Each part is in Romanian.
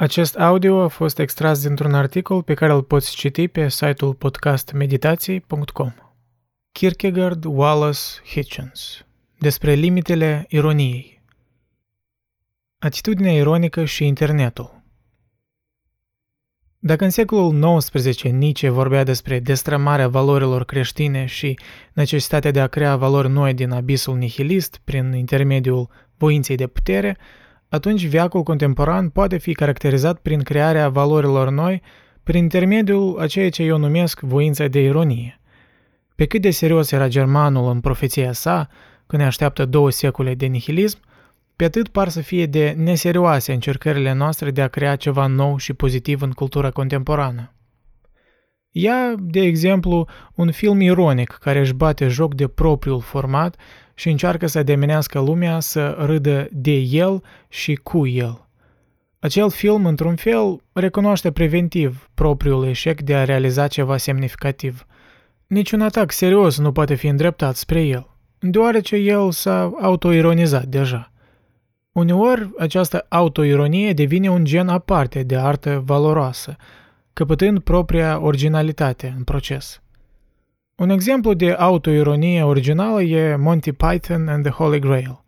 Acest audio a fost extras dintr-un articol pe care îl poți citi pe site-ul podcastmeditații.com. Kierkegaard Wallace Hitchens. Despre limitele ironiei. Atitudinea ironică și internetul. Dacă în secolul XIX Nietzsche vorbea despre destrămarea valorilor creștine și necesitatea de a crea valori noi din abisul nihilist prin intermediul voinței de putere, atunci viacul contemporan poate fi caracterizat prin crearea valorilor noi prin intermediul a ceea ce eu numesc voința de ironie. Pe cât de serios era germanul în profeția sa, când ne așteaptă două secole de nihilism, pe atât par să fie de neserioase încercările noastre de a crea ceva nou și pozitiv în cultura contemporană. Ia, de exemplu, un film ironic care își bate joc de propriul format și încearcă să demenească lumea să râdă de el și cu el. Acel film, într-un fel, recunoaște preventiv propriul eșec de a realiza ceva semnificativ. Niciun atac serios nu poate fi îndreptat spre el, deoarece el s-a autoironizat deja. Uneori, această autoironie devine un gen aparte de artă valoroasă, căpătând propria originalitate în proces. Un exemplu de autoironie originală e Monty Python and the Holy Grail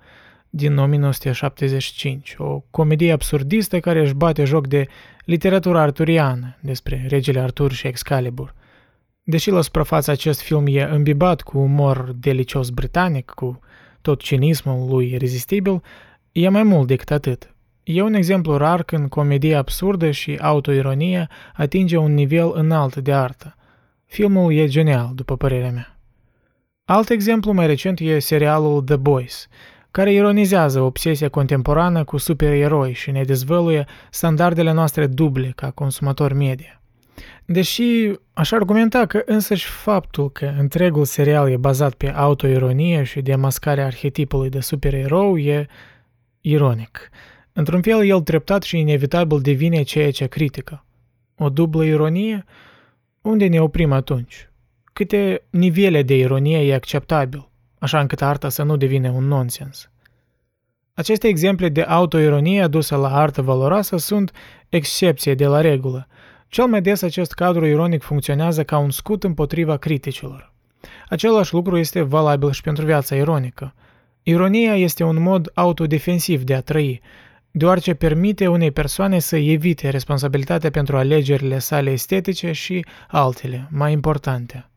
din 1975, o comedie absurdistă care își bate joc de literatura arturiană despre regele Artur și Excalibur. Deși la suprafață acest film e îmbibat cu umor delicios britanic, cu tot cinismul lui irezistibil, e mai mult decât atât. E un exemplu rar când comedie absurdă și autoironie atinge un nivel înalt de artă. Filmul e genial, după părerea mea. Alt exemplu mai recent e serialul The Boys, care ironizează obsesia contemporană cu supereroi și ne dezvăluie standardele noastre duble ca consumator media. Deși aș argumenta că însăși faptul că întregul serial e bazat pe autoironie și demascarea arhetipului de supererou e ironic. Într-un fel, el treptat și inevitabil devine ceea ce critică. O dublă ironie? Unde ne oprim atunci? Câte nivele de ironie e acceptabil, așa încât arta să nu devine un nonsens? Aceste exemple de autoironie adusă la artă valoroasă sunt excepție de la regulă. Cel mai des acest cadru ironic funcționează ca un scut împotriva criticilor. Același lucru este valabil și pentru viața ironică. Ironia este un mod autodefensiv de a trăi, deoarece permite unei persoane să evite responsabilitatea pentru alegerile sale estetice și altele, mai importante.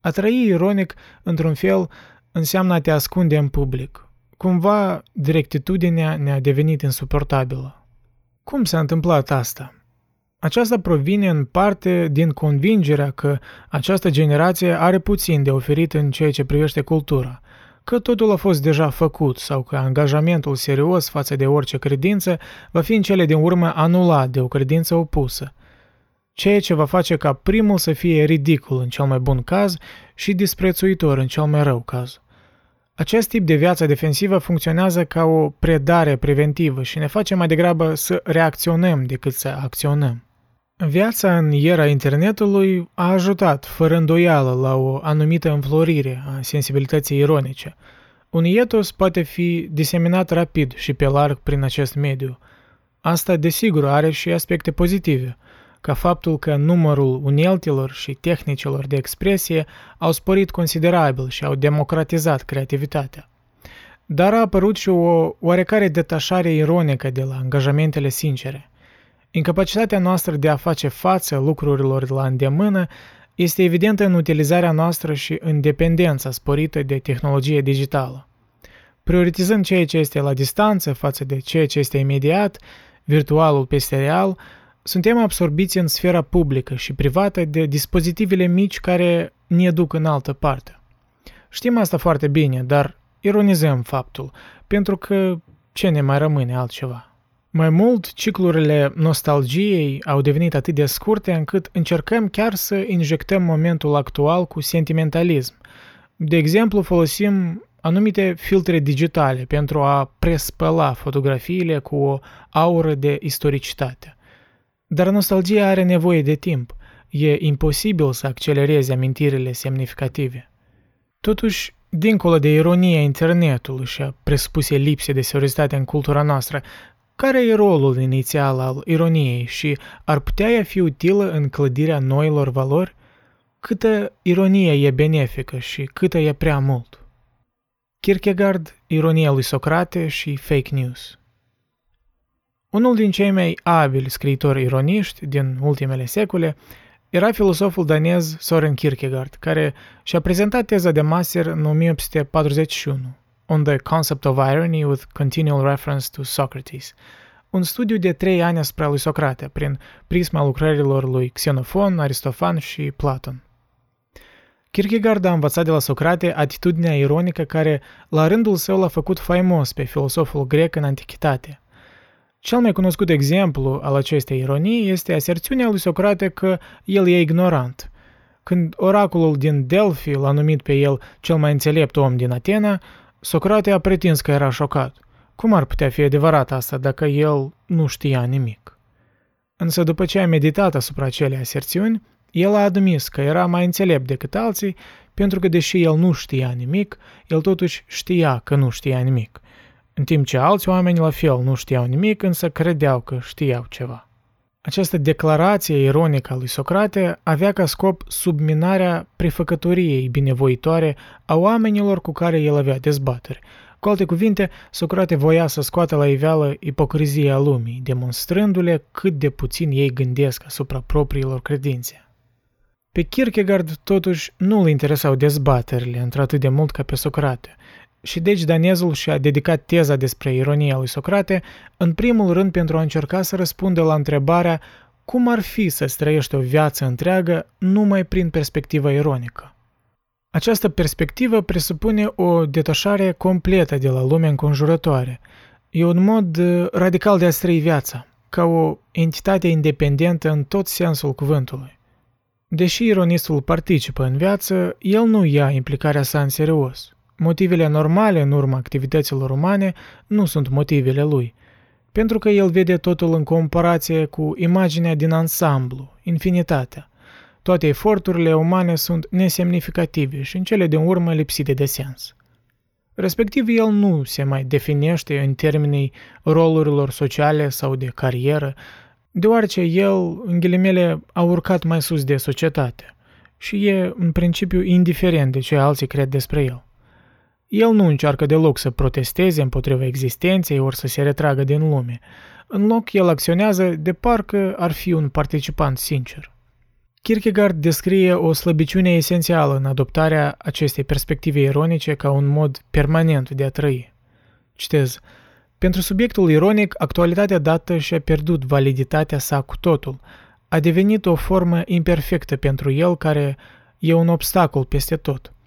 A trăi ironic, într-un fel, înseamnă a te ascunde în public. Cumva, directitudinea ne-a devenit insuportabilă. Cum s-a întâmplat asta? Aceasta provine în parte din convingerea că această generație are puțin de oferit în ceea ce privește cultura – că totul a fost deja făcut sau că angajamentul serios față de orice credință va fi în cele din urmă anulat de o credință opusă, ceea ce va face ca primul să fie ridicul în cel mai bun caz și disprețuitor în cel mai rău caz. Acest tip de viață defensivă funcționează ca o predare preventivă și ne face mai degrabă să reacționăm decât să acționăm. Viața în era internetului a ajutat, fără îndoială, la o anumită înflorire a sensibilității ironice. Un etos poate fi diseminat rapid și pe larg prin acest mediu. Asta, desigur, are și aspecte pozitive, ca faptul că numărul uneltilor și tehnicilor de expresie au sporit considerabil și au democratizat creativitatea. Dar a apărut și o oarecare detașare ironică de la angajamentele sincere. Incapacitatea noastră de a face față lucrurilor la îndemână este evidentă în utilizarea noastră și în dependența sporită de tehnologie digitală. Prioritizând ceea ce este la distanță față de ceea ce este imediat, virtualul peste real, suntem absorbiți în sfera publică și privată de dispozitivele mici care ne duc în altă parte. Știm asta foarte bine, dar ironizăm faptul, pentru că ce ne mai rămâne altceva? Mai mult, ciclurile nostalgiei au devenit atât de scurte încât încercăm chiar să injectăm momentul actual cu sentimentalism. De exemplu, folosim anumite filtre digitale pentru a prespăla fotografiile cu o aură de istoricitate. Dar nostalgia are nevoie de timp. E imposibil să accelereze amintirile semnificative. Totuși, dincolo de ironia internetului și a presupuse lipse de seriozitate în cultura noastră, care e rolul inițial al ironiei și ar putea ea fi utilă în clădirea noilor valori? Câtă ironie e benefică și câtă e prea mult? Kierkegaard, ironia lui Socrate și fake news. Unul din cei mai abili scriitori ironiști din ultimele secole era filosoful danez Soren Kierkegaard, care și-a prezentat teza de master în 1841, On the Concept of Irony with Continual Reference to Socrates, un studiu de trei ani asupra lui Socrate, prin prisma lucrărilor lui Xenofon, Aristofan și Platon. Kierkegaard a învățat de la Socrate atitudinea ironică care, la rândul său, l-a făcut faimos pe filosoful grec în antichitate – cel mai cunoscut exemplu al acestei ironii este aserțiunea lui Socrate că el e ignorant. Când oracolul din Delphi l-a numit pe el cel mai înțelept om din Atena, Socrate a pretins că era șocat. Cum ar putea fi adevărat asta dacă el nu știa nimic? Însă după ce a meditat asupra acelei aserțiuni, el a admis că era mai înțelept decât alții, pentru că deși el nu știa nimic, el totuși știa că nu știa nimic – în timp ce alți oameni la fel nu știau nimic, însă credeau că știau ceva. Această declarație ironică a lui Socrate avea ca scop subminarea prefăcătoriei binevoitoare a oamenilor cu care el avea dezbateri. Cu alte cuvinte, Socrate voia să scoată la iveală ipocrizia lumii, demonstrându-le cât de puțin ei gândesc asupra propriilor credințe. Pe Kierkegaard, totuși, nu îl interesau dezbaterile într-atât de mult ca pe Socrate, și deci danezul și-a dedicat teza despre ironia lui Socrate în primul rând pentru a încerca să răspundă la întrebarea cum ar fi să trăiești o viață întreagă numai prin perspectiva ironică. Această perspectivă presupune o detașare completă de la lumea înconjurătoare. E un mod uh, radical de a trăi viața, ca o entitate independentă în tot sensul cuvântului. Deși ironistul participă în viață, el nu ia implicarea sa în serios – Motivele normale în urma activităților umane nu sunt motivele lui, pentru că el vede totul în comparație cu imaginea din ansamblu, infinitatea. Toate eforturile umane sunt nesemnificative și în cele din urmă lipsite de sens. Respectiv, el nu se mai definește în termenii rolurilor sociale sau de carieră, deoarece el, în ghilimele, a urcat mai sus de societate și e, în principiu, indiferent de ce alții cred despre el. El nu încearcă deloc să protesteze împotriva existenței ori să se retragă din lume. În loc, el acționează de parcă ar fi un participant sincer. Kierkegaard descrie o slăbiciune esențială în adoptarea acestei perspective ironice ca un mod permanent de a trăi. Citez, pentru subiectul ironic, actualitatea dată și-a pierdut validitatea sa cu totul. A devenit o formă imperfectă pentru el care e un obstacol peste tot –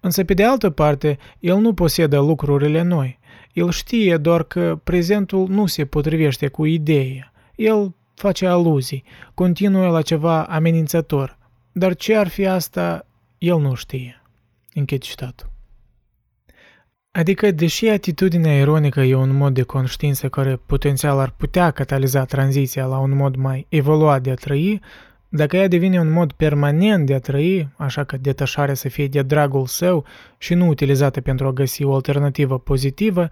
Însă, pe de altă parte, el nu posedă lucrurile noi. El știe doar că prezentul nu se potrivește cu ideea. El face aluzii, continuă la ceva amenințător. Dar ce ar fi asta, el nu știe. Închid citatul. Adică, deși atitudinea ironică e un mod de conștiință care potențial ar putea cataliza tranziția la un mod mai evoluat de a trăi, dacă ea devine un mod permanent de a trăi, așa că detașarea să fie de dragul său și nu utilizată pentru a găsi o alternativă pozitivă,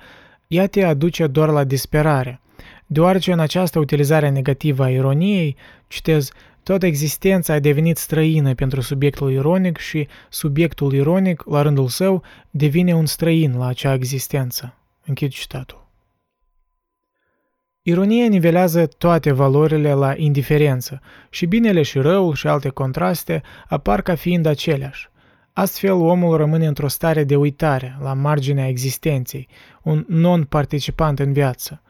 ea te aduce doar la disperare, deoarece în această utilizare negativă a ironiei, citez, toată existența a devenit străină pentru subiectul ironic și subiectul ironic, la rândul său, devine un străin la acea existență. Închid citatul. Ironia nivelează toate valorile la indiferență și binele și răul și alte contraste apar ca fiind aceleași. Astfel, omul rămâne într-o stare de uitare, la marginea existenței, un non-participant în viață.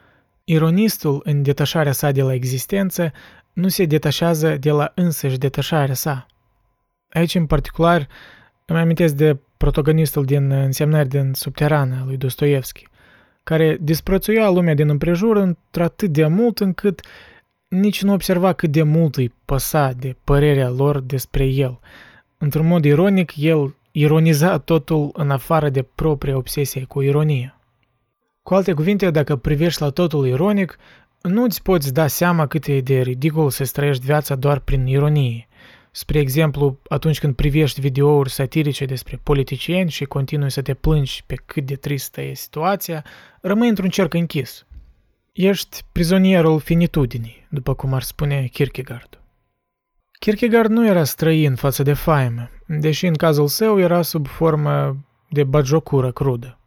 Ironistul, în detașarea sa de la existență, nu se detașează de la însăși detașarea sa. Aici, în particular, îmi amintesc de protagonistul din Însemnări din Subterană, lui Dostoevski – care disprețuia lumea din împrejur într-atât de mult încât nici nu observa cât de mult îi păsa de părerea lor despre el. Într-un mod ironic, el ironiza totul în afară de propria obsesie cu ironie. Cu alte cuvinte, dacă privești la totul ironic, nu îți poți da seama cât e de ridicol să trăiești viața doar prin ironie. Spre exemplu, atunci când privești videouri satirice despre politicieni și continui să te plângi pe cât de tristă e situația, rămâi într-un cerc închis. Ești prizonierul finitudinii, după cum ar spune Kierkegaard. Kierkegaard nu era străin față de faime, deși în cazul său era sub formă de bagiocură crudă.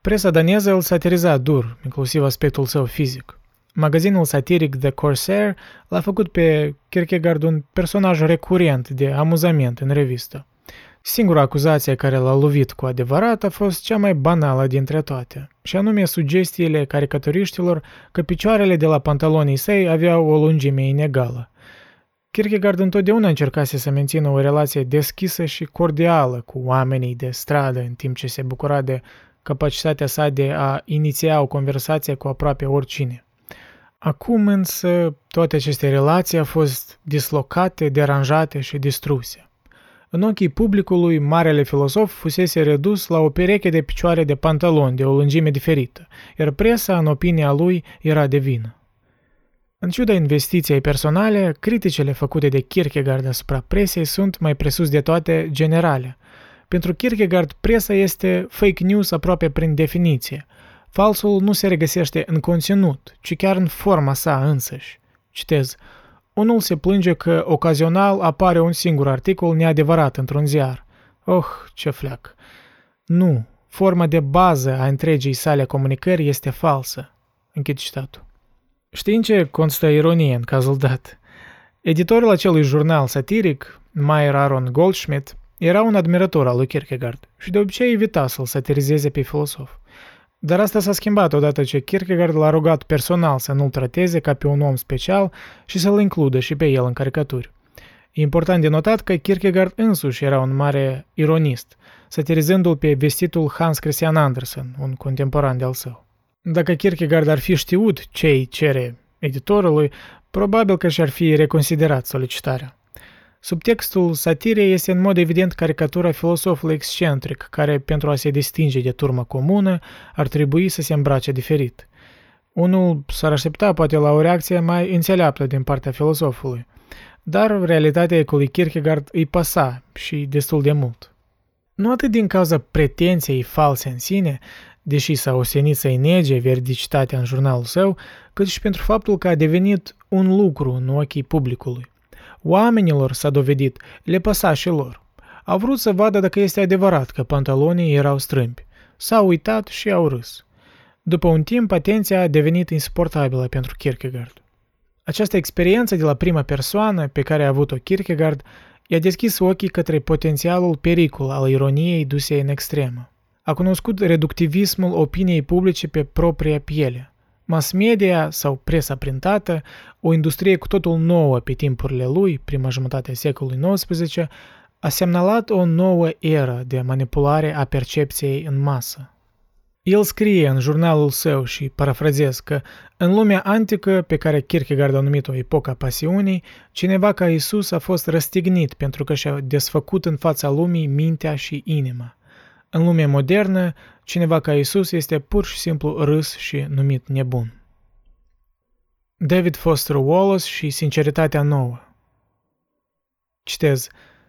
Presa daneză îl satiriza dur, inclusiv aspectul său fizic. Magazinul satiric The Corsair l-a făcut pe Kierkegaard un personaj recurent de amuzament în revistă. Singura acuzație care l-a lovit cu adevărat a fost cea mai banală dintre toate, și anume sugestiile caricaturiștilor că picioarele de la pantalonii săi aveau o lungime inegală. Kierkegaard întotdeauna încercase să mențină o relație deschisă și cordială cu oamenii de stradă, în timp ce se bucura de capacitatea sa de a iniția o conversație cu aproape oricine. Acum însă toate aceste relații au fost dislocate, deranjate și distruse. În ochii publicului, marele filosof fusese redus la o pereche de picioare de pantaloni de o lungime diferită, iar presa, în opinia lui, era de vină. În ciuda investiției personale, criticile făcute de Kierkegaard asupra presei sunt mai presus de toate generale. Pentru Kierkegaard, presa este fake news aproape prin definiție. Falsul nu se regăsește în conținut, ci chiar în forma sa însăși. Citez, unul se plânge că ocazional apare un singur articol neadevărat într-un ziar. Oh, ce fleac! Nu, forma de bază a întregii sale comunicări este falsă. Închid citatul. Știind ce constă ironie în cazul dat? Editorul acelui jurnal satiric, Meyer Aaron Goldschmidt, era un admirator al lui Kierkegaard și de obicei evita să-l satirizeze pe filosof. Dar asta s-a schimbat odată ce Kierkegaard l-a rugat personal să nu-l trateze ca pe un om special și să-l includă și pe el în caricaturi. E important de notat că Kierkegaard însuși era un mare ironist, satirizându-l pe vestitul Hans Christian Andersen, un contemporan de-al său. Dacă Kierkegaard ar fi știut ce îi cere editorului, probabil că și-ar fi reconsiderat solicitarea. Subtextul satirei este în mod evident caricatura filosofului excentric, care, pentru a se distinge de turma comună, ar trebui să se îmbrace diferit. Unul s-ar aștepta poate la o reacție mai înțeleaptă din partea filosofului, dar realitatea cu lui Kierkegaard îi păsa și destul de mult. Nu atât din cauza pretenției false în sine, deși s-a osenit să-i nege veridicitatea în jurnalul său, cât și pentru faptul că a devenit un lucru în ochii publicului. Oamenilor, s-a dovedit, le păsa și lor. Au vrut să vadă dacă este adevărat că pantalonii erau strâmbi. S-au uitat și au râs. După un timp, atenția a devenit insuportabilă pentru Kierkegaard. Această experiență de la prima persoană pe care a avut-o Kierkegaard i-a deschis ochii către potențialul pericol al ironiei duse în extremă. A cunoscut reductivismul opiniei publice pe propria piele. Mass media sau presa printată, o industrie cu totul nouă pe timpurile lui, prima jumătate a secolului XIX, a semnalat o nouă eră de manipulare a percepției în masă. El scrie în jurnalul său și parafrazez că în lumea antică, pe care Kierkegaard a numit-o epoca pasiunii, cineva ca Isus a fost răstignit pentru că și-a desfăcut în fața lumii mintea și inima. În lumea modernă, cineva ca Isus este pur și simplu râs și numit nebun. David Foster Wallace și sinceritatea nouă Citez,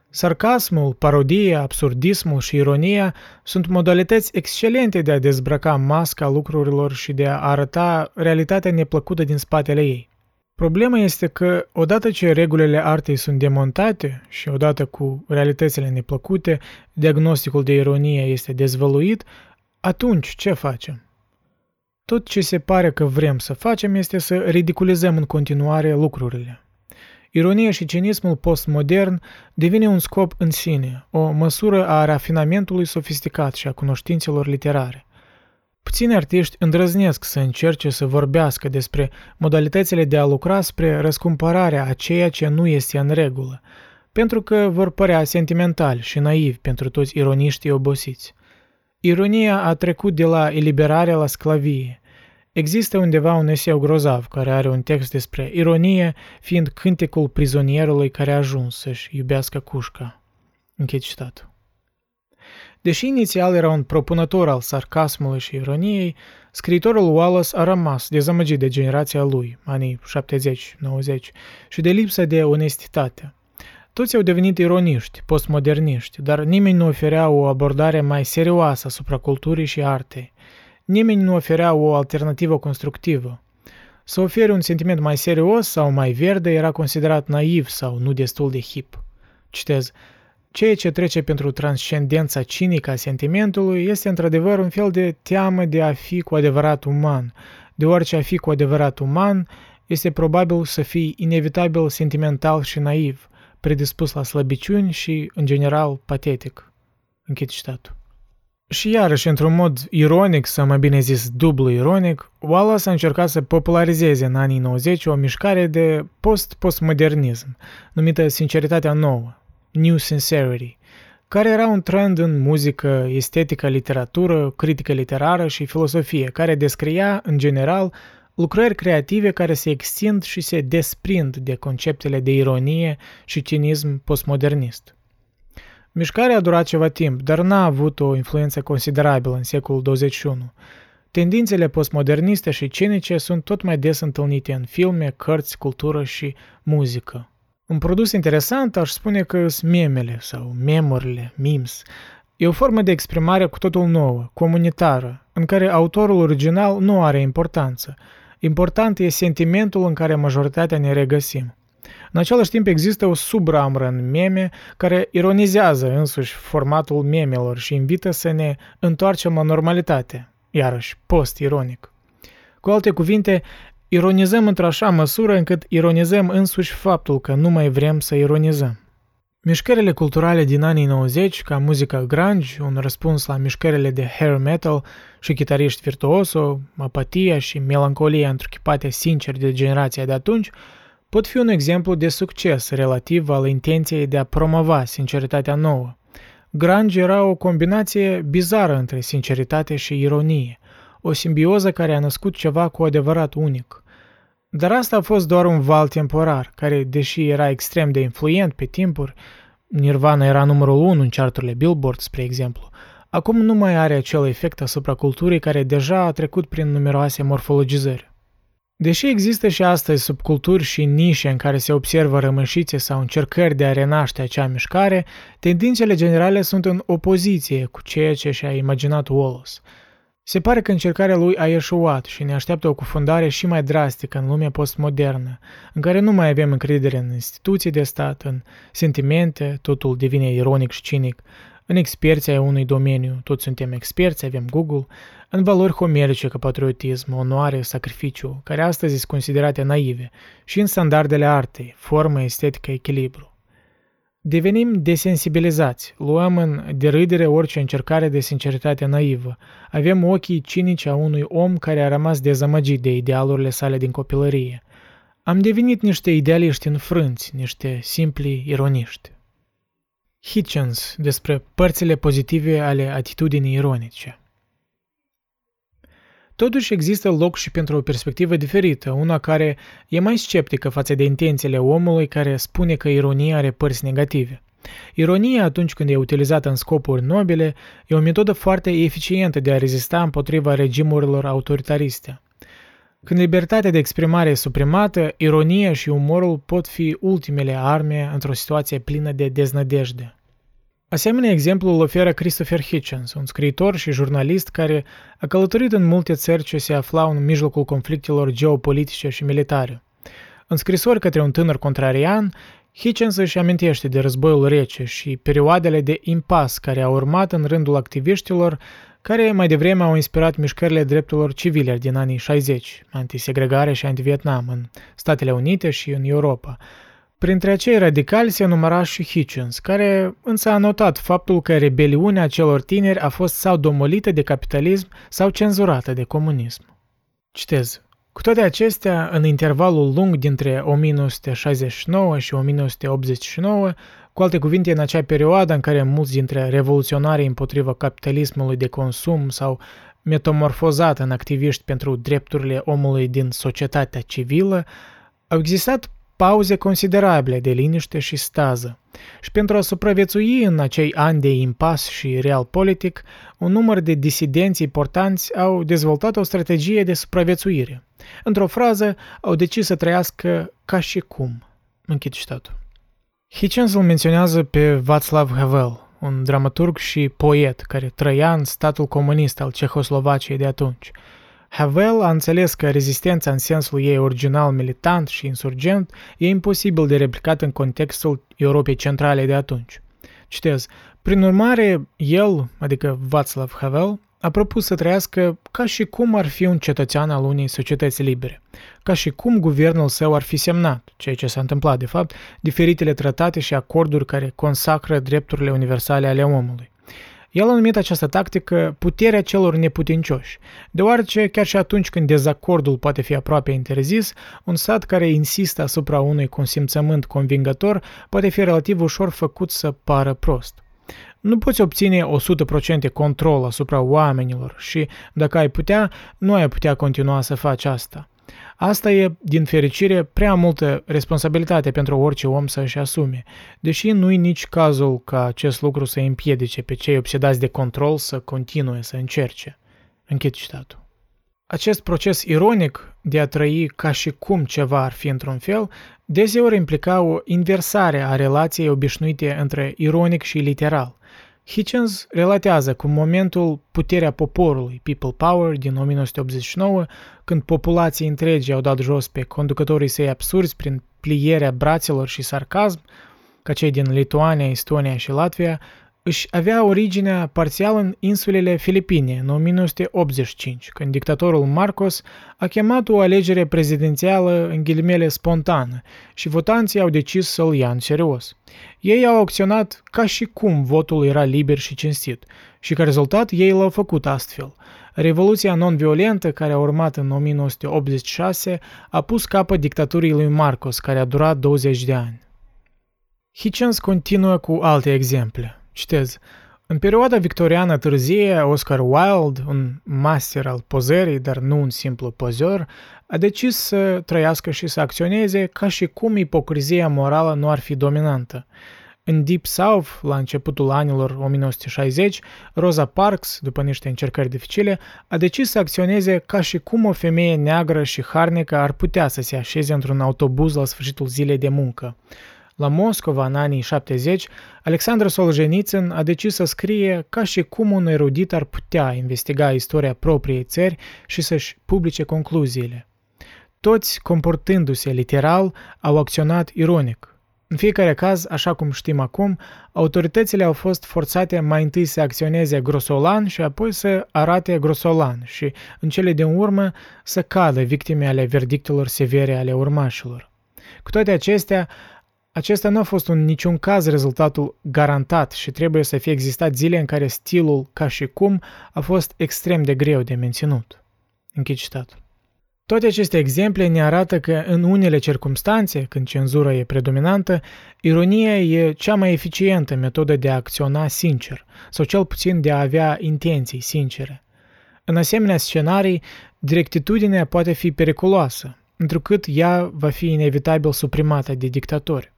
Sarcasmul, parodia, absurdismul și ironia sunt modalități excelente de a dezbrăca masca lucrurilor și de a arăta realitatea neplăcută din spatele ei. Problema este că, odată ce regulile artei sunt demontate și odată cu realitățile neplăcute, diagnosticul de ironie este dezvăluit, atunci ce facem? Tot ce se pare că vrem să facem este să ridiculizăm în continuare lucrurile. Ironia și cinismul postmodern devine un scop în sine, o măsură a rafinamentului sofisticat și a cunoștințelor literare. Puțini artiști îndrăznesc să încerce să vorbească despre modalitățile de a lucra spre răscumpărarea a ceea ce nu este în regulă, pentru că vor părea sentimentali și naivi pentru toți ironiștii obosiți. Ironia a trecut de la eliberare la sclavie. Există undeva un eseu grozav care are un text despre ironie fiind cântecul prizonierului care a ajuns să-și iubească cușca. Închid citatul. Deși inițial era un propunător al sarcasmului și ironiei, scriitorul Wallace a rămas dezamăgit de generația lui, anii 70-90, și de lipsa de onestitate. Toți au devenit ironiști, postmoderniști, dar nimeni nu oferea o abordare mai serioasă asupra culturii și artei. Nimeni nu oferea o alternativă constructivă. Să ofere un sentiment mai serios sau mai verde era considerat naiv sau nu destul de hip. Citez, Ceea ce trece pentru transcendența cinică a sentimentului este într-adevăr un fel de teamă de a fi cu adevărat uman, deoarece a fi cu adevărat uman este probabil să fii inevitabil sentimental și naiv, predispus la slăbiciuni și, în general, patetic. Închid citatul. Și iarăși, într-un mod ironic, sau mai bine zis dublu ironic, Wallace a încercat să popularizeze în anii 90 o mișcare de post-postmodernism, numită Sinceritatea Nouă, New Sincerity, care era un trend în muzică, estetică, literatură, critică literară și filosofie, care descria, în general, lucrări creative care se extind și se desprind de conceptele de ironie și cinism postmodernist. Mișcarea a durat ceva timp, dar n-a avut o influență considerabilă în secolul 21. Tendințele postmoderniste și cinice sunt tot mai des întâlnite în filme, cărți, cultură și muzică. Un produs interesant aș spune că sunt memele sau memorile, memes. E o formă de exprimare cu totul nouă, comunitară, în care autorul original nu are importanță. Important e sentimentul în care majoritatea ne regăsim. În același timp există o subramră în meme care ironizează însuși formatul memelor și invită să ne întoarcem la normalitate, iarăși post-ironic. Cu alte cuvinte, Ironizăm într-așa măsură încât ironizăm însuși faptul că nu mai vrem să ironizăm. Mișcările culturale din anii 90, ca muzica grunge, un răspuns la mișcările de hair metal și chitariști virtuoso, apatia și melancolia întruchipate sincer de generația de atunci, pot fi un exemplu de succes relativ al intenției de a promova sinceritatea nouă. Grunge era o combinație bizară între sinceritate și ironie, o simbioză care a născut ceva cu adevărat unic. Dar asta a fost doar un val temporar, care, deși era extrem de influent pe timpuri, Nirvana era numărul 1 în charturile Billboard, spre exemplu, acum nu mai are acel efect asupra culturii care deja a trecut prin numeroase morfologizări. Deși există și astăzi subculturi și nișe în care se observă rămășițe sau încercări de a renaște acea mișcare, tendințele generale sunt în opoziție cu ceea ce și-a imaginat Wallace – se pare că încercarea lui a ieșuat și ne așteaptă o cufundare și mai drastică în lumea postmodernă, în care nu mai avem încredere în instituții de stat, în sentimente, totul devine ironic și cinic, în experții ai unui domeniu, toți suntem experți, avem Google, în valori homerice ca patriotism, onoare, sacrificiu, care astăzi sunt considerate naive, și în standardele artei, formă, estetică, echilibru. Devenim desensibilizați, luăm în derâdere orice încercare de sinceritate naivă. Avem ochii cinici a unui om care a rămas dezamăgit de idealurile sale din copilărie. Am devenit niște idealiști înfrânți, niște simpli ironiști. Hitchens despre părțile pozitive ale atitudinii ironice. Totuși există loc și pentru o perspectivă diferită, una care e mai sceptică față de intențiile omului care spune că ironia are părți negative. Ironia, atunci când e utilizată în scopuri nobile, e o metodă foarte eficientă de a rezista împotriva regimurilor autoritariste. Când libertatea de exprimare e suprimată, ironia și umorul pot fi ultimele arme într-o situație plină de deznădejde. Asemenea exemplu îl oferă Christopher Hitchens, un scriitor și jurnalist care a călătorit în multe țări ce se aflau în mijlocul conflictelor geopolitice și militare. În scrisori către un tânăr contrarian, Hitchens își amintește de războiul rece și perioadele de impas care au urmat în rândul activiștilor care mai devreme au inspirat mișcările drepturilor civile din anii 60, antisegregare și anti-Vietnam în Statele Unite și în Europa, Printre acei radicali se număra și Hitchens, care însă a notat faptul că rebeliunea celor tineri a fost sau domolită de capitalism sau cenzurată de comunism. Citez. Cu toate acestea, în intervalul lung dintre 1969 și 1989, cu alte cuvinte, în acea perioadă în care mulți dintre revoluționarii împotriva capitalismului de consum sau metamorfozat în activiști pentru drepturile omului din societatea civilă, au existat pauze considerabile de liniște și stază. Și pentru a supraviețui în acei ani de impas și real politic, un număr de disidenți importanți au dezvoltat o strategie de supraviețuire. Într-o frază, au decis să trăiască ca și cum. Închid citatul. Hitchens îl menționează pe Václav Havel, un dramaturg și poet care trăia în statul comunist al Cehoslovaciei de atunci. Havel a înțeles că rezistența în sensul ei original militant și insurgent e imposibil de replicat în contextul Europei Centrale de atunci. Citez, prin urmare, el, adică Václav Havel, a propus să trăiască ca și cum ar fi un cetățean al unei societăți libere, ca și cum guvernul său ar fi semnat, ceea ce s-a întâmplat de fapt, diferitele tratate și acorduri care consacră drepturile universale ale omului. El a numit această tactică puterea celor neputincioși, deoarece chiar și atunci când dezacordul poate fi aproape interzis, un stat care insistă asupra unui consimțământ convingător poate fi relativ ușor făcut să pară prost. Nu poți obține 100% control asupra oamenilor și, dacă ai putea, nu ai putea continua să faci asta. Asta e, din fericire, prea multă responsabilitate pentru orice om să-și asume, deși nu-i nici cazul ca acest lucru să împiedice pe cei obsedați de control să continue să încerce. Închid citatul. Acest proces ironic de a trăi ca și cum ceva ar fi într-un fel, deseori implica o inversare a relației obișnuite între ironic și literal – Hitchens relatează cu momentul Puterea poporului, People Power, din 1989, când populații întregi au dat jos pe conducătorii săi absurzi prin plierea brațelor și sarcasm, ca cei din Lituania, Estonia și Latvia, își avea originea parțial în insulele Filipine în 1985, când dictatorul Marcos a chemat o alegere prezidențială în ghilimele spontană și votanții au decis să-l ia în serios. Ei au acționat ca și cum votul era liber și cinstit și ca rezultat ei l-au făcut astfel. Revoluția non-violentă care a urmat în 1986 a pus capăt dictaturii lui Marcos, care a durat 20 de ani. Hitchens continuă cu alte exemple. Citez. În perioada victoriană târzie, Oscar Wilde, un master al pozării, dar nu un simplu pozor, a decis să trăiască și să acționeze ca și cum ipocrizia morală nu ar fi dominantă. În Deep South, la începutul anilor 1960, Rosa Parks, după niște încercări dificile, a decis să acționeze ca și cum o femeie neagră și harnică ar putea să se așeze într-un autobuz la sfârșitul zilei de muncă. La Moscova, în anii 70, Alexandru Solzhenitsyn a decis să scrie ca și cum un erudit ar putea investiga istoria propriei țări și să-și publice concluziile. Toți, comportându-se literal, au acționat ironic. În fiecare caz, așa cum știm acum, autoritățile au fost forțate mai întâi să acționeze grosolan și apoi să arate grosolan și, în cele din urmă, să cadă victime ale verdictelor severe ale urmașilor. Cu toate acestea, acesta nu a fost în niciun caz rezultatul garantat și trebuie să fie existat zile în care stilul, ca și cum, a fost extrem de greu de menținut. Închid citatul. Toate aceste exemple ne arată că în unele circunstanțe, când cenzura e predominantă, ironia e cea mai eficientă metodă de a acționa sincer, sau cel puțin de a avea intenții sincere. În asemenea scenarii, directitudinea poate fi periculoasă, întrucât ea va fi inevitabil suprimată de dictatori.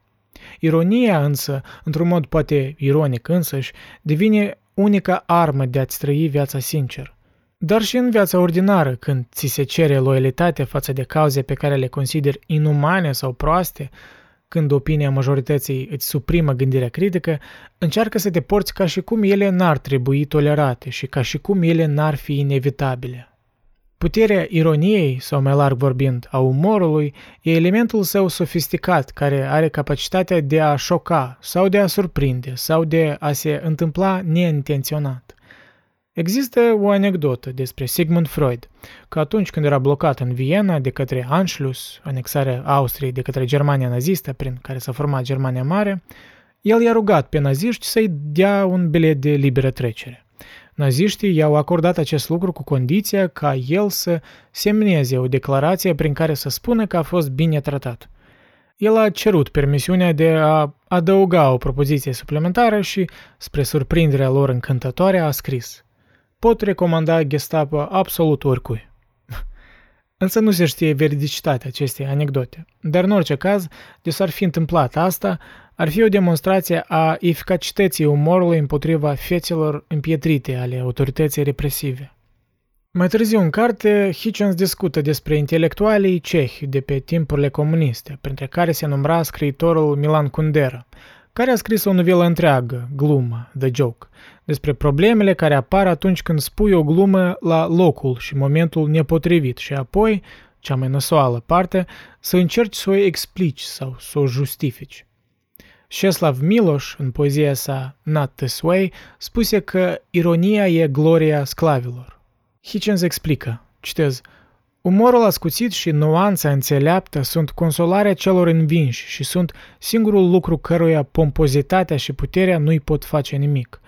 Ironia însă, într-un mod poate ironic însăși, devine unica armă de a-ți trăi viața sincer. Dar și în viața ordinară, când ți se cere loialitate față de cauze pe care le consideri inumane sau proaste, când opinia majorității îți suprimă gândirea critică, încearcă să te porți ca și cum ele n-ar trebui tolerate și ca și cum ele n-ar fi inevitabile. Puterea ironiei, sau mai larg vorbind, a umorului, e elementul său sofisticat care are capacitatea de a șoca sau de a surprinde sau de a se întâmpla neintenționat. Există o anecdotă despre Sigmund Freud, că atunci când era blocat în Viena de către Anschluss, anexarea Austriei de către Germania nazistă, prin care s-a format Germania Mare, el i-a rugat pe naziști să-i dea un bilet de liberă trecere. Naziștii i-au acordat acest lucru cu condiția ca el să semneze o declarație prin care să spună că a fost bine tratat. El a cerut permisiunea de a adăuga o propoziție suplimentară și, spre surprinderea lor încântătoare, a scris Pot recomanda Gestapo absolut oricui. Însă nu se știe veridicitatea acestei anecdote. Dar în orice caz, de s-ar fi întâmplat asta, ar fi o demonstrație a eficacității umorului împotriva fețelor împietrite ale autorității represive. Mai târziu în carte, Hitchens discută despre intelectualii cehi de pe timpurile comuniste, printre care se numra scriitorul Milan Kundera, care a scris o novelă întreagă, glumă, The Joke, despre problemele care apar atunci când spui o glumă la locul și momentul nepotrivit și apoi, cea mai năsoală parte, să încerci să o explici sau să o justifici. Șeslav Miloș, în poezia sa Not This Way, spuse că ironia e gloria sclavilor. Hitchens explică, citez, Umorul ascuțit și nuanța înțeleaptă sunt consolarea celor învinși și sunt singurul lucru căruia pompozitatea și puterea nu-i pot face nimic.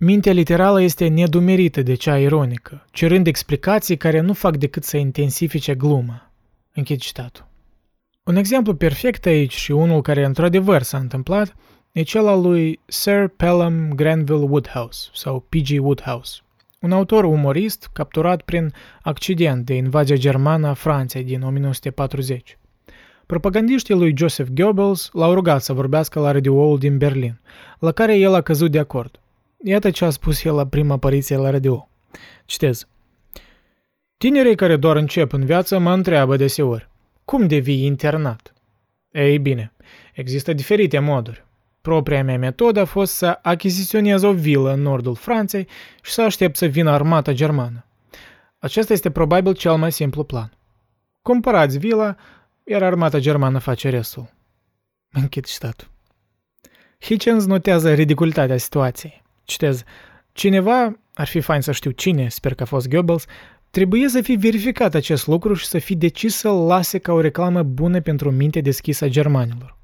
Mintea literală este nedumerită de cea ironică, cerând explicații care nu fac decât să intensifice gluma. Închid citatul. Un exemplu perfect aici și unul care într-adevăr s-a întâmplat e cel al lui Sir Pelham Granville Woodhouse sau P.G. Woodhouse, un autor umorist capturat prin accident de invazia germană a Franței din 1940. Propagandiștii lui Joseph Goebbels l-au rugat să vorbească la radioul din Berlin, la care el a căzut de acord. Iată ce a spus el la prima apariție la radio. Citez. Tinerii care doar încep în viață mă întreabă deseori, cum devii internat? Ei bine, există diferite moduri. Propria mea metodă a fost să achiziționez o vilă în nordul Franței și să aștept să vină armata germană. Acesta este probabil cel mai simplu plan. Cumpărați vila, iar armata germană face restul. Închid citatul. Hitchens notează ridiculitatea situației. Citez, cineva, ar fi fain să știu cine, sper că a fost Goebbels, trebuie să fi verificat acest lucru și să fi decis să-l lase ca o reclamă bună pentru minte deschisă a germanilor.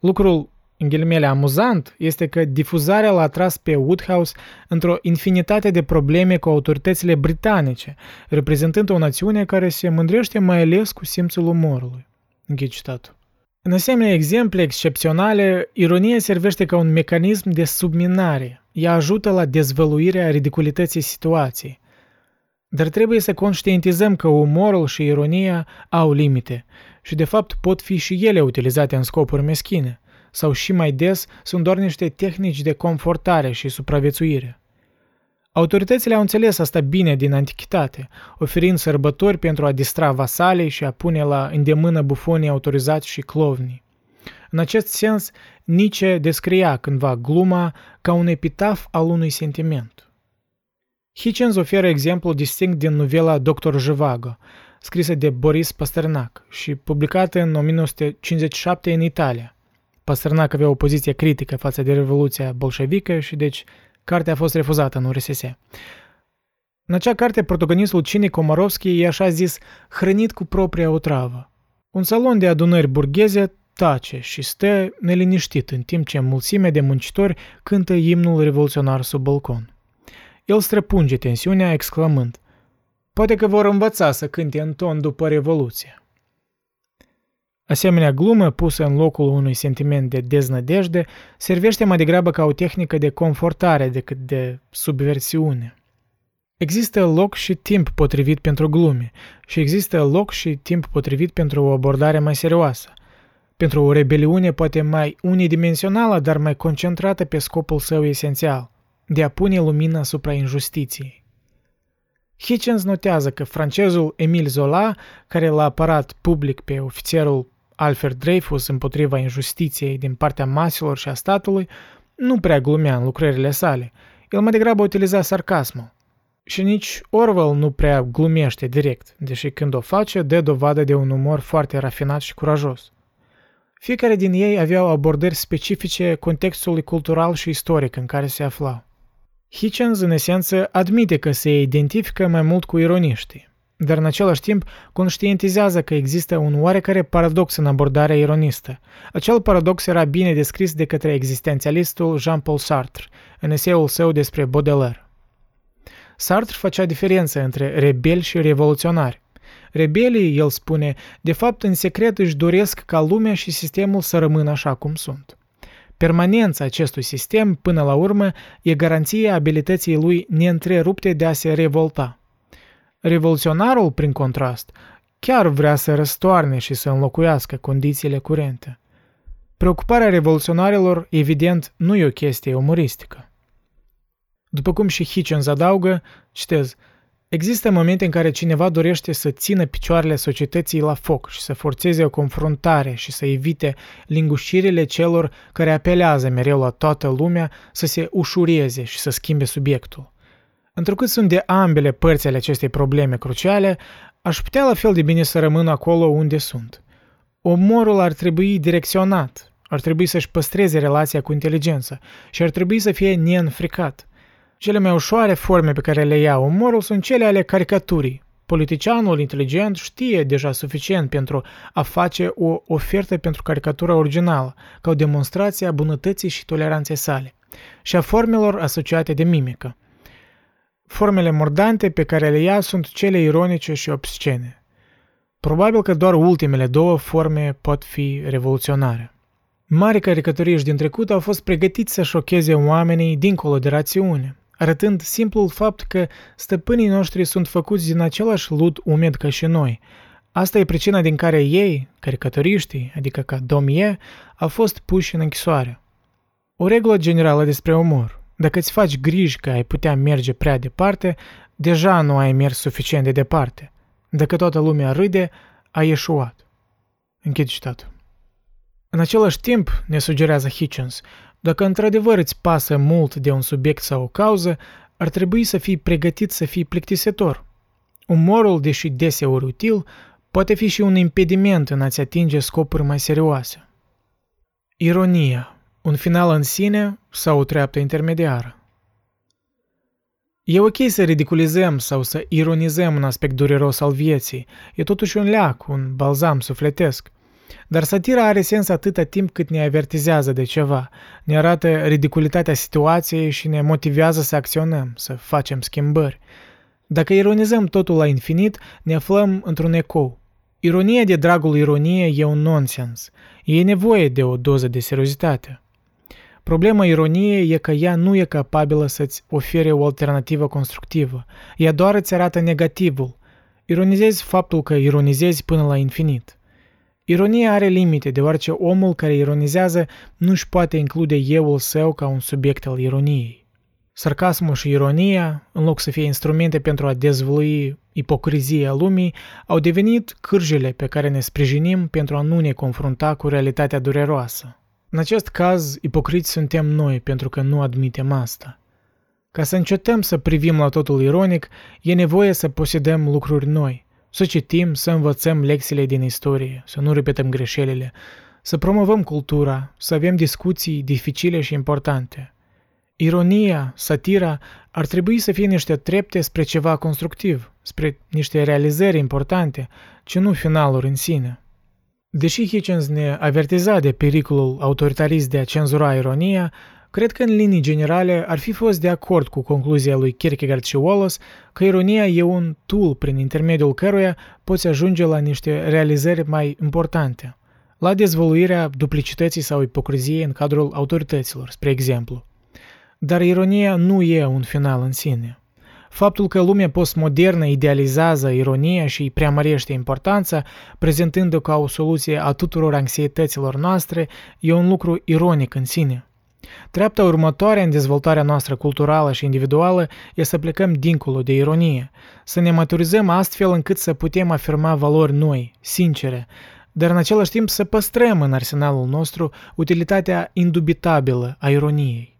Lucrul în ghilimele amuzant este că difuzarea l-a atras pe Woodhouse într-o infinitate de probleme cu autoritățile britanice, reprezentând o națiune care se mândrește mai ales cu simțul umorului. Închid citatul. În asemenea exemple excepționale, ironia servește ca un mecanism de subminare. Ea ajută la dezvăluirea ridiculității situației. Dar trebuie să conștientizăm că umorul și ironia au limite și de fapt pot fi și ele utilizate în scopuri meschine sau și mai des sunt doar niște tehnici de confortare și supraviețuire. Autoritățile au înțeles asta bine din antichitate, oferind sărbători pentru a distra vasalii și a pune la îndemână bufonii autorizați și clovnii. În acest sens, Nietzsche descria cândva gluma ca un epitaf al unui sentiment. Hitchens oferă exemplu distinct din novela Dr. Zhivago, scrisă de Boris Pasternak și publicată în 1957 în Italia. Pasternak avea o poziție critică față de Revoluția bolșevică și deci cartea a fost refuzată în URSS. În acea carte, protagonistul Cine Komarovski e așa zis hrănit cu propria otravă. Un salon de adunări burgheze tace și stă neliniștit în timp ce mulțimea de muncitori cântă imnul revoluționar sub balcon. El străpunge tensiunea exclamând, Poate că vor învăța să cânte în ton după Revoluție. Asemenea glumă pusă în locul unui sentiment de deznădejde servește mai degrabă ca o tehnică de confortare decât de subversiune. Există loc și timp potrivit pentru glume și există loc și timp potrivit pentru o abordare mai serioasă, pentru o rebeliune poate mai unidimensională, dar mai concentrată pe scopul său esențial, de a pune lumină asupra injustiției. Hitchens notează că francezul Emile Zola, care l-a apărat public pe ofițerul Alfred Dreyfus împotriva injustiției din partea maselor și a statului, nu prea glumea în lucrările sale. El mai degrabă utiliza sarcasmul. Și nici Orwell nu prea glumește direct, deși când o face, dă dovadă de un umor foarte rafinat și curajos. Fiecare din ei aveau abordări specifice contextului cultural și istoric în care se aflau. Hitchens, în esență, admite că se identifică mai mult cu ironiștii dar în același timp conștientizează că există un oarecare paradox în abordarea ironistă. Acel paradox era bine descris de către existențialistul Jean-Paul Sartre în eseul său despre Baudelaire. Sartre făcea diferență între rebeli și revoluționari. Rebelii, el spune, de fapt în secret își doresc ca lumea și sistemul să rămână așa cum sunt. Permanența acestui sistem, până la urmă, e garanția abilității lui neîntrerupte de a se revolta – Revoluționarul, prin contrast, chiar vrea să răstoarne și să înlocuiască condițiile curente. Preocuparea revoluționarilor, evident, nu e o chestie umoristică. După cum și Hitchens adaugă, citez, Există momente în care cineva dorește să țină picioarele societății la foc și să forțeze o confruntare și să evite lingușirile celor care apelează mereu la toată lumea să se ușureze și să schimbe subiectul. Întrucât sunt de ambele părți ale acestei probleme cruciale, aș putea la fel de bine să rămân acolo unde sunt. Omorul ar trebui direcționat, ar trebui să-și păstreze relația cu inteligența și ar trebui să fie neînfricat – cele mai ușoare forme pe care le ia umorul sunt cele ale caricaturii. Politicianul inteligent știe deja suficient pentru a face o ofertă pentru caricatura originală, ca o demonstrație a bunătății și toleranței sale, și a formelor asociate de mimică. Formele mordante pe care le ia sunt cele ironice și obscene. Probabil că doar ultimele două forme pot fi revoluționare. Mari caricaturiști din trecut au fost pregătiți să șocheze oamenii dincolo de rațiune arătând simplul fapt că stăpânii noștri sunt făcuți din același lut umed ca și noi. Asta e pricina din care ei, caricaturiștii, adică ca domie, au fost puși în închisoare. O regulă generală despre umor. Dacă îți faci griji că ai putea merge prea departe, deja nu ai mers suficient de departe. Dacă toată lumea râde, ai ieșuat. Închid citatul. În același timp, ne sugerează Hitchens, dacă într-adevăr îți pasă mult de un subiect sau o cauză, ar trebui să fii pregătit să fii plictisitor. Umorul, deși deseori util, poate fi și un impediment în a-ți atinge scopuri mai serioase. Ironia, un final în sine sau o treaptă intermediară. E ok să ridiculizăm sau să ironizăm un aspect dureros al vieții, e totuși un leac, un balzam sufletesc – dar satira are sens atâta timp cât ne avertizează de ceva, ne arată ridiculitatea situației și ne motivează să acționăm, să facem schimbări. Dacă ironizăm totul la infinit, ne aflăm într-un ecou. Ironia de dragul ironiei e un nonsens. E nevoie de o doză de seriozitate. Problema ironiei e că ea nu e capabilă să-ți ofere o alternativă constructivă. Ea doar îți arată negativul. Ironizezi faptul că ironizezi până la infinit. Ironia are limite, deoarece omul care ironizează nu își poate include euul său ca un subiect al ironiei. Sarcasmul și ironia, în loc să fie instrumente pentru a dezvălui ipocrizia lumii, au devenit cârjele pe care ne sprijinim pentru a nu ne confrunta cu realitatea dureroasă. În acest caz, ipocriți suntem noi pentru că nu admitem asta. Ca să încetăm să privim la totul ironic, e nevoie să posedăm lucruri noi – să citim, să învățăm lecțiile din istorie, să nu repetăm greșelile, să promovăm cultura, să avem discuții dificile și importante. Ironia, satira ar trebui să fie niște trepte spre ceva constructiv, spre niște realizări importante, ci nu finaluri în sine. Deși Hitchens ne avertiza de pericolul autoritarist de a cenzura ironia, Cred că în linii generale ar fi fost de acord cu concluzia lui Kierkegaard și Wallace că ironia e un tool prin intermediul căruia poți ajunge la niște realizări mai importante, la dezvoluirea duplicității sau ipocriziei în cadrul autorităților, spre exemplu. Dar ironia nu e un final în sine. Faptul că lumea postmodernă idealizează ironia și îi preamărește importanța, prezentând-o ca o soluție a tuturor anxietăților noastre, e un lucru ironic în sine – Treapta următoare în dezvoltarea noastră culturală și individuală e să plecăm dincolo de ironie, să ne maturizăm astfel încât să putem afirma valori noi, sincere, dar în același timp să păstrăm în arsenalul nostru utilitatea indubitabilă a ironiei.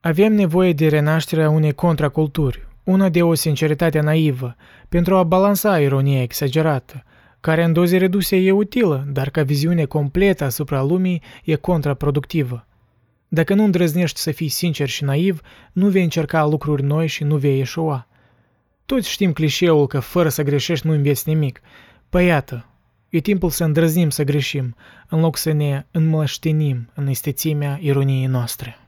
Avem nevoie de renașterea unei contraculturi, una de o sinceritate naivă, pentru a balansa ironia exagerată, care în doze reduse e utilă, dar ca viziune completă asupra lumii e contraproductivă. Dacă nu îndrăznești să fii sincer și naiv, nu vei încerca lucruri noi și nu vei ieșua. Toți știm clișeul că fără să greșești nu înveți nimic. Păi iată, e timpul să îndrăznim să greșim, în loc să ne înmăștenim în istețimea ironiei noastre.